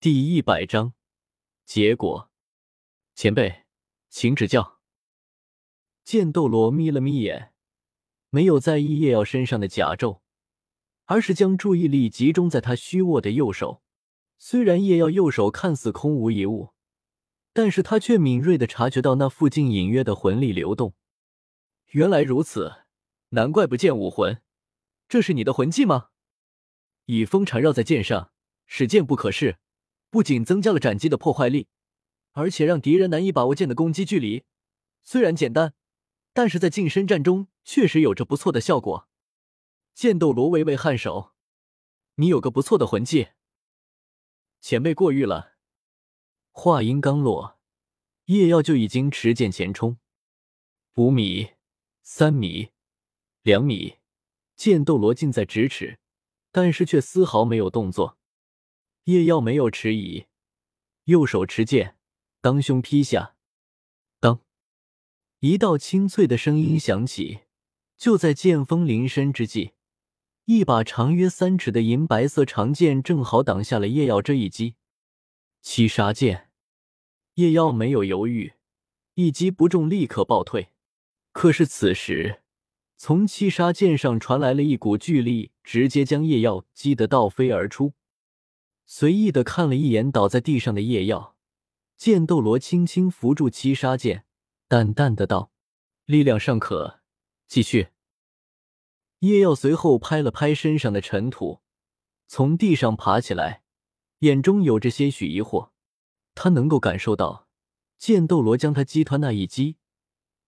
第一百章结果。前辈，请指教。剑斗罗眯了眯眼，没有在意叶耀身上的甲胄，而是将注意力集中在他虚握的右手。虽然叶耀右手看似空无一物，但是他却敏锐的察觉到那附近隐约的魂力流动。原来如此，难怪不见武魂。这是你的魂技吗？以风缠绕在剑上，使剑不可视，不仅增加了斩击的破坏力，而且让敌人难以把握剑的攻击距离。虽然简单，但是在近身战中确实有着不错的效果。剑斗罗微微颔首：“你有个不错的魂技。”前辈过誉了。话音刚落，叶耀就已经持剑前冲。五米、三米、两米，剑斗罗近在咫尺，但是却丝毫没有动作。叶耀没有迟疑，右手持剑，当胸劈下。当，一道清脆的声音响起。就在剑锋临身之际。一把长约三尺的银白色长剑正好挡下了叶耀这一击。七杀剑，叶耀没有犹豫，一击不中立刻暴退。可是此时，从七杀剑上传来了一股巨力，直接将叶耀击得倒飞而出。随意的看了一眼倒在地上的叶耀，剑斗罗轻轻扶住七杀剑，淡淡的道：“力量尚可，继续。”叶耀随后拍了拍身上的尘土，从地上爬起来，眼中有着些许疑惑。他能够感受到，剑斗罗将他击团那一击，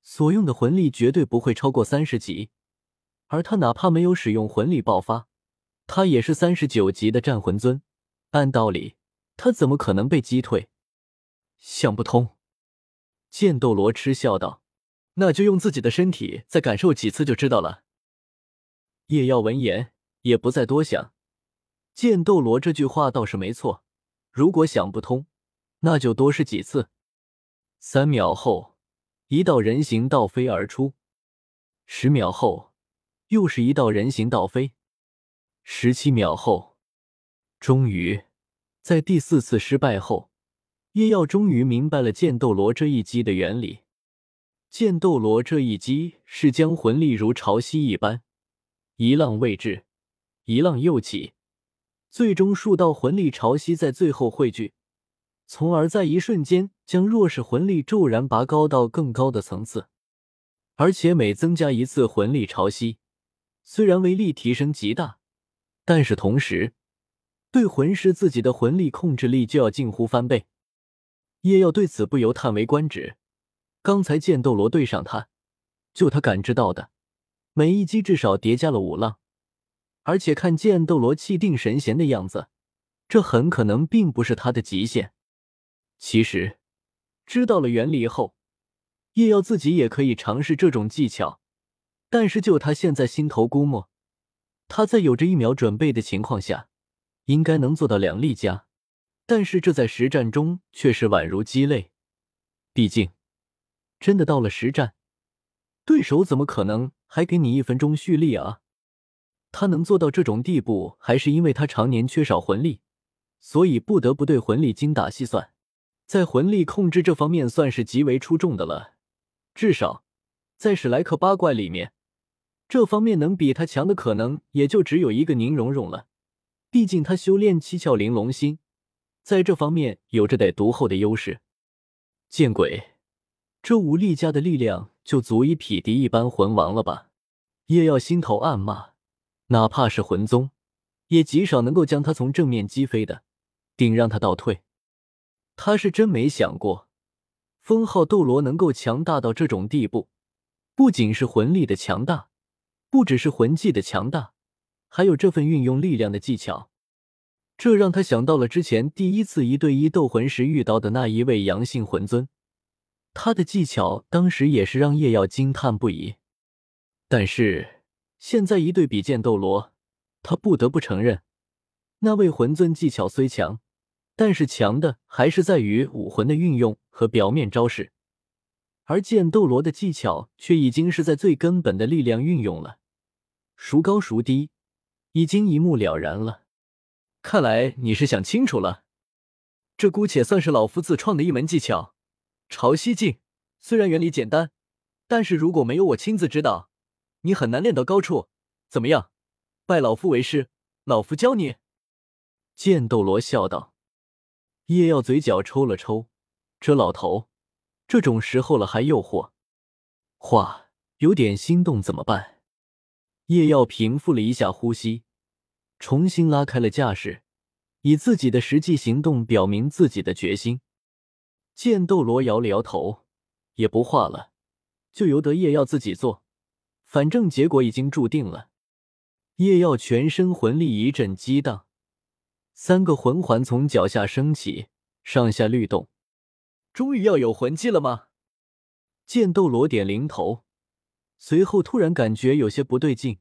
所用的魂力绝对不会超过三十级，而他哪怕没有使用魂力爆发，他也是三十九级的战魂尊。按道理，他怎么可能被击退？想不通。剑斗罗嗤笑道：“那就用自己的身体再感受几次就知道了。”叶耀闻言也不再多想，剑斗罗这句话倒是没错。如果想不通，那就多试几次。三秒后，一道人形倒飞而出；十秒后，又是一道人形倒飞；十七秒后，终于在第四次失败后，叶耀终于明白了剑斗罗这一击的原理。剑斗罗这一击是将魂力如潮汐一般。一浪未至，一浪又起，最终数道魂力潮汐在最后汇聚，从而在一瞬间将弱势魂力骤然拔高到更高的层次。而且每增加一次魂力潮汐，虽然威力提升极大，但是同时对魂师自己的魂力控制力就要近乎翻倍。叶耀对此不由叹为观止。刚才剑斗罗对上他，就他感知到的。每一击至少叠加了五浪，而且看剑斗罗气定神闲的样子，这很可能并不是他的极限。其实，知道了原理后，叶耀自己也可以尝试这种技巧，但是就他现在心头估摸，他在有着一秒准备的情况下，应该能做到两力加。但是这在实战中却是宛如鸡肋，毕竟真的到了实战。对手怎么可能还给你一分钟蓄力啊？他能做到这种地步，还是因为他常年缺少魂力，所以不得不对魂力精打细算，在魂力控制这方面算是极为出众的了。至少在史莱克八怪里面，这方面能比他强的可能也就只有一个宁荣荣了。毕竟他修炼七窍玲珑心，在这方面有着得独厚的优势。见鬼！这武力家的力量就足以匹敌一般魂王了吧？叶耀心头暗骂，哪怕是魂宗，也极少能够将他从正面击飞的，顶让他倒退。他是真没想过，封号斗罗能够强大到这种地步，不仅是魂力的强大，不只是魂技的强大，还有这份运用力量的技巧。这让他想到了之前第一次一对一斗魂时遇到的那一位阳性魂尊。他的技巧当时也是让叶耀惊叹不已，但是现在一对比剑斗罗，他不得不承认，那位魂尊技巧虽强，但是强的还是在于武魂的运用和表面招式，而剑斗罗的技巧却已经是在最根本的力量运用了，孰高孰低，已经一目了然了。看来你是想清楚了。这姑且算是老夫自创的一门技巧。潮汐镜虽然原理简单，但是如果没有我亲自指导，你很难练到高处。怎么样，拜老夫为师，老夫教你。”剑斗罗笑道。叶耀嘴角抽了抽，这老头，这种时候了还诱惑，话有点心动怎么办？叶耀平复了一下呼吸，重新拉开了架势，以自己的实际行动表明自己的决心。剑斗罗摇了摇头，也不画了，就由得叶耀自己做，反正结果已经注定了。叶耀全身魂力一阵激荡。三个魂环从脚下升起，上下律动。终于要有魂技了吗？剑斗罗点灵头，随后突然感觉有些不对劲，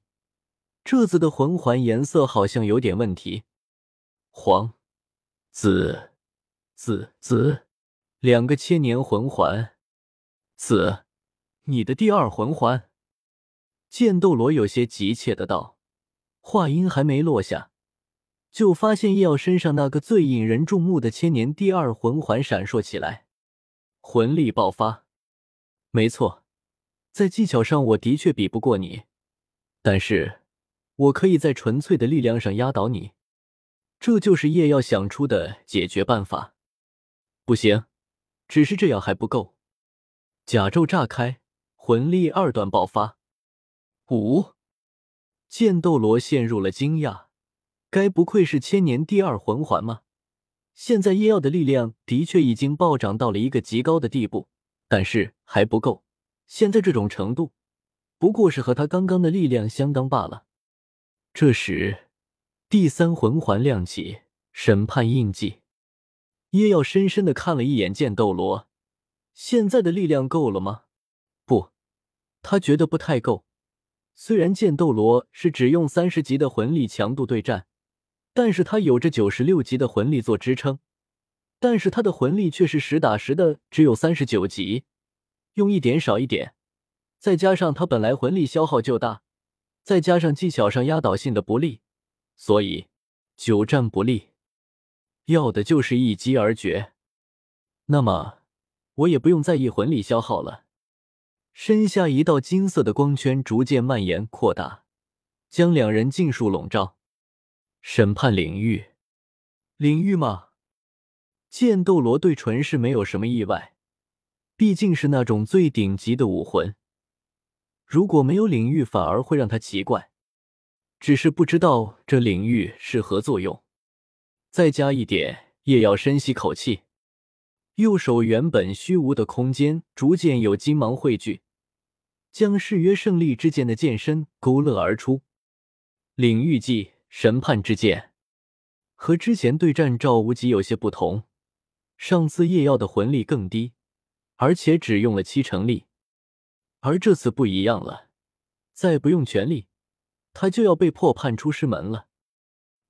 这次的魂环颜色好像有点问题。黄、紫、紫、紫，两个千年魂环。紫，你的第二魂环。剑斗罗有些急切的道，话音还没落下。就发现叶耀身上那个最引人注目的千年第二魂环闪烁起来，魂力爆发。没错，在技巧上我的确比不过你，但是我可以在纯粹的力量上压倒你。这就是叶耀想出的解决办法。不行，只是这样还不够。甲胄炸开，魂力二段爆发。五，剑斗罗陷入了惊讶。该不愧是千年第二魂环吗？现在叶耀的力量的确已经暴涨到了一个极高的地步，但是还不够。现在这种程度，不过是和他刚刚的力量相当罢了。这时，第三魂环亮起，审判印记。叶耀深深的看了一眼剑斗罗，现在的力量够了吗？不，他觉得不太够。虽然剑斗罗是只用三十级的魂力强度对战。但是他有着九十六级的魂力做支撑，但是他的魂力却是实打实的只有三十九级，用一点少一点，再加上他本来魂力消耗就大，再加上技巧上压倒性的不利，所以久战不利，要的就是一击而决。那么我也不用在意魂力消耗了。身下一道金色的光圈逐渐蔓延扩大，将两人尽数笼罩。审判领域，领域吗？剑斗罗对纯是没有什么意外，毕竟是那种最顶级的武魂。如果没有领域，反而会让他奇怪。只是不知道这领域是何作用。再加一点，叶耀深吸口气，右手原本虚无的空间逐渐有金芒汇聚，将誓约胜利之剑的剑身勾勒而出。领域技。审判之剑和之前对战赵无极有些不同，上次夜耀的魂力更低，而且只用了七成力，而这次不一样了，再不用全力，他就要被迫判出师门了。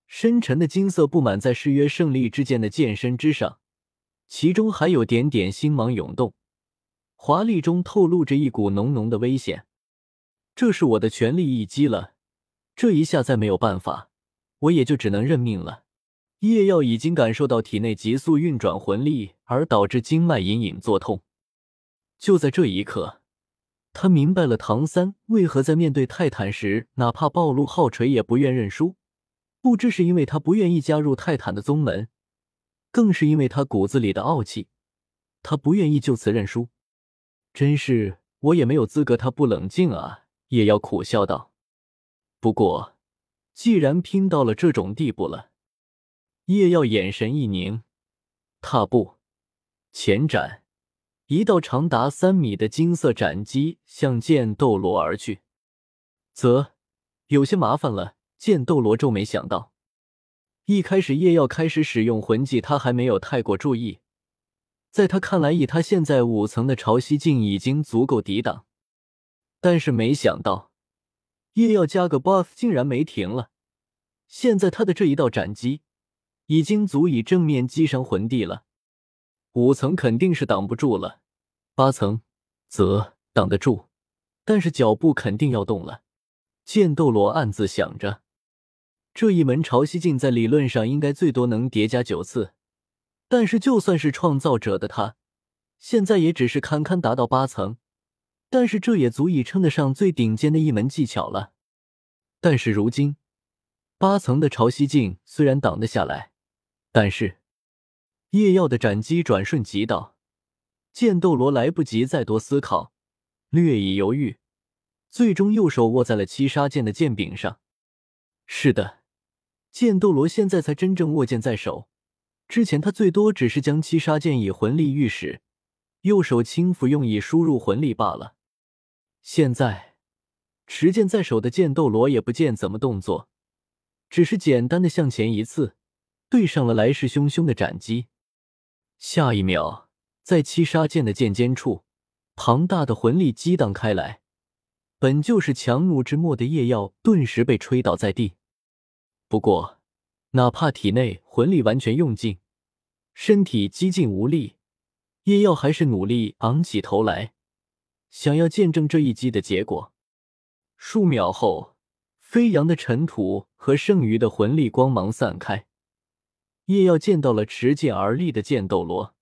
深沉的金色布满在誓约胜利之剑的剑身之上，其中还有点点星芒涌动，华丽中透露着一股浓浓的危险。这是我的全力一击了，这一下再没有办法。我也就只能认命了。夜耀已经感受到体内急速运转魂力而导致经脉隐隐作痛。就在这一刻，他明白了唐三为何在面对泰坦时，哪怕暴露浩锤也不愿认输。不知是因为他不愿意加入泰坦的宗门，更是因为他骨子里的傲气，他不愿意就此认输。真是我也没有资格，他不冷静啊！叶耀苦笑道。不过。既然拼到了这种地步了，叶耀眼神一凝，踏步前展，一道长达三米的金色斩击向剑斗罗而去。则有些麻烦了。剑斗罗皱眉想到，一开始叶耀开始使用魂技，他还没有太过注意，在他看来，以他现在五层的潮汐镜已经足够抵挡，但是没想到。叶耀加个 buff 竟然没停了，现在他的这一道斩击已经足以正面击伤魂帝了。五层肯定是挡不住了，八层则挡得住，但是脚步肯定要动了。剑斗罗暗自想着，这一门潮汐镜在理论上应该最多能叠加九次，但是就算是创造者的他，现在也只是堪堪达到八层。但是这也足以称得上最顶尖的一门技巧了。但是如今，八层的潮汐镜虽然挡得下来，但是叶耀的斩击转瞬即到，剑斗罗来不及再多思考，略一犹豫，最终右手握在了七杀剑的剑柄上。是的，剑斗罗现在才真正握剑在手，之前他最多只是将七杀剑以魂力御使，右手轻抚用以输入魂力罢了。现在，持剑在手的剑斗罗也不见怎么动作，只是简单的向前一刺，对上了来势汹汹的斩击。下一秒，在七杀剑的剑尖处，庞大的魂力激荡开来，本就是强弩之末的夜耀顿时被吹倒在地。不过，哪怕体内魂力完全用尽，身体几近无力，夜耀还是努力昂起头来。想要见证这一击的结果。数秒后，飞扬的尘土和剩余的魂力光芒散开，叶耀见到了持剑而立的剑斗罗，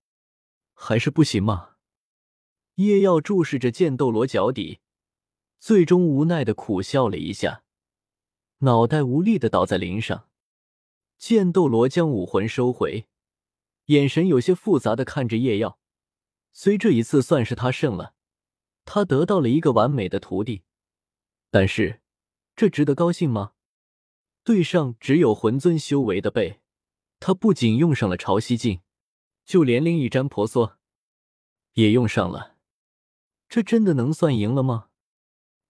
还是不行吗？叶耀注视着剑斗罗脚底，最终无奈的苦笑了一下，脑袋无力的倒在林上。剑斗罗将武魂收回，眼神有些复杂的看着叶耀，虽这一次算是他胜了。他得到了一个完美的徒弟，但是这值得高兴吗？对上只有魂尊修为的贝，他不仅用上了潮汐镜，就连另一张婆娑也用上了。这真的能算赢了吗？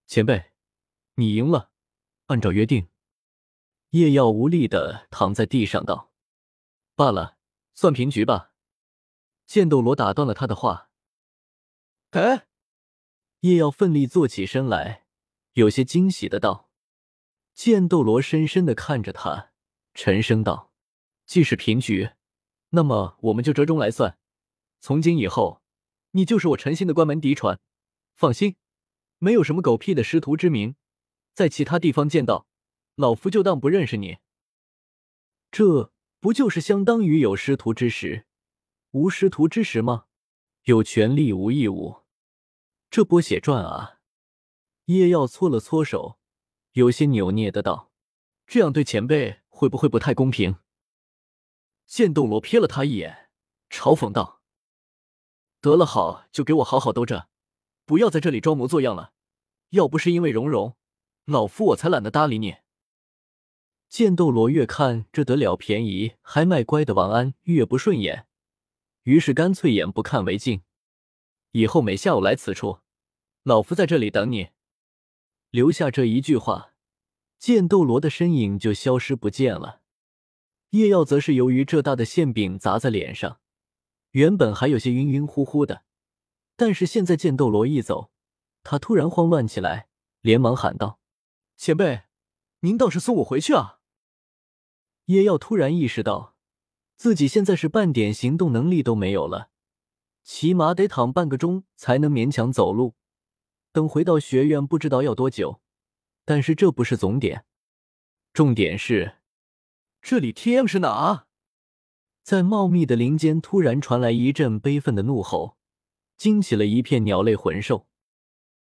前辈，你赢了。按照约定，叶耀无力的躺在地上道：“罢了，算平局吧。”剑斗罗打断了他的话：“哎。”叶耀奋力坐起身来，有些惊喜的道：“剑斗罗深深的看着他，沉声道：‘既是平局，那么我们就折中来算。从今以后，你就是我陈心的关门嫡传。放心，没有什么狗屁的师徒之名，在其他地方见到，老夫就当不认识你。这不就是相当于有师徒之实，无师徒之实吗？有权利无义务。’”这波血赚啊！叶耀搓了搓手，有些扭捏的道：“这样对前辈会不会不太公平？”剑斗罗瞥了他一眼，嘲讽道：“得了，好，就给我好好兜着，不要在这里装模作样了。要不是因为蓉蓉，老夫我才懒得搭理你。”剑斗罗越看这得了便宜还卖乖的王安越不顺眼，于是干脆眼不看为净。以后每下午来此处，老夫在这里等你。留下这一句话，剑斗罗的身影就消失不见了。叶耀则是由于这大的馅饼砸在脸上，原本还有些晕晕乎乎的，但是现在剑斗罗一走，他突然慌乱起来，连忙喊道：“前辈，您倒是送我回去啊！”叶耀突然意识到，自己现在是半点行动能力都没有了。起码得躺半个钟才能勉强走路，等回到学院不知道要多久。但是这不是总点，重点是这里 T M 是哪？在茂密的林间突然传来一阵悲愤的怒吼，惊起了一片鸟类魂兽。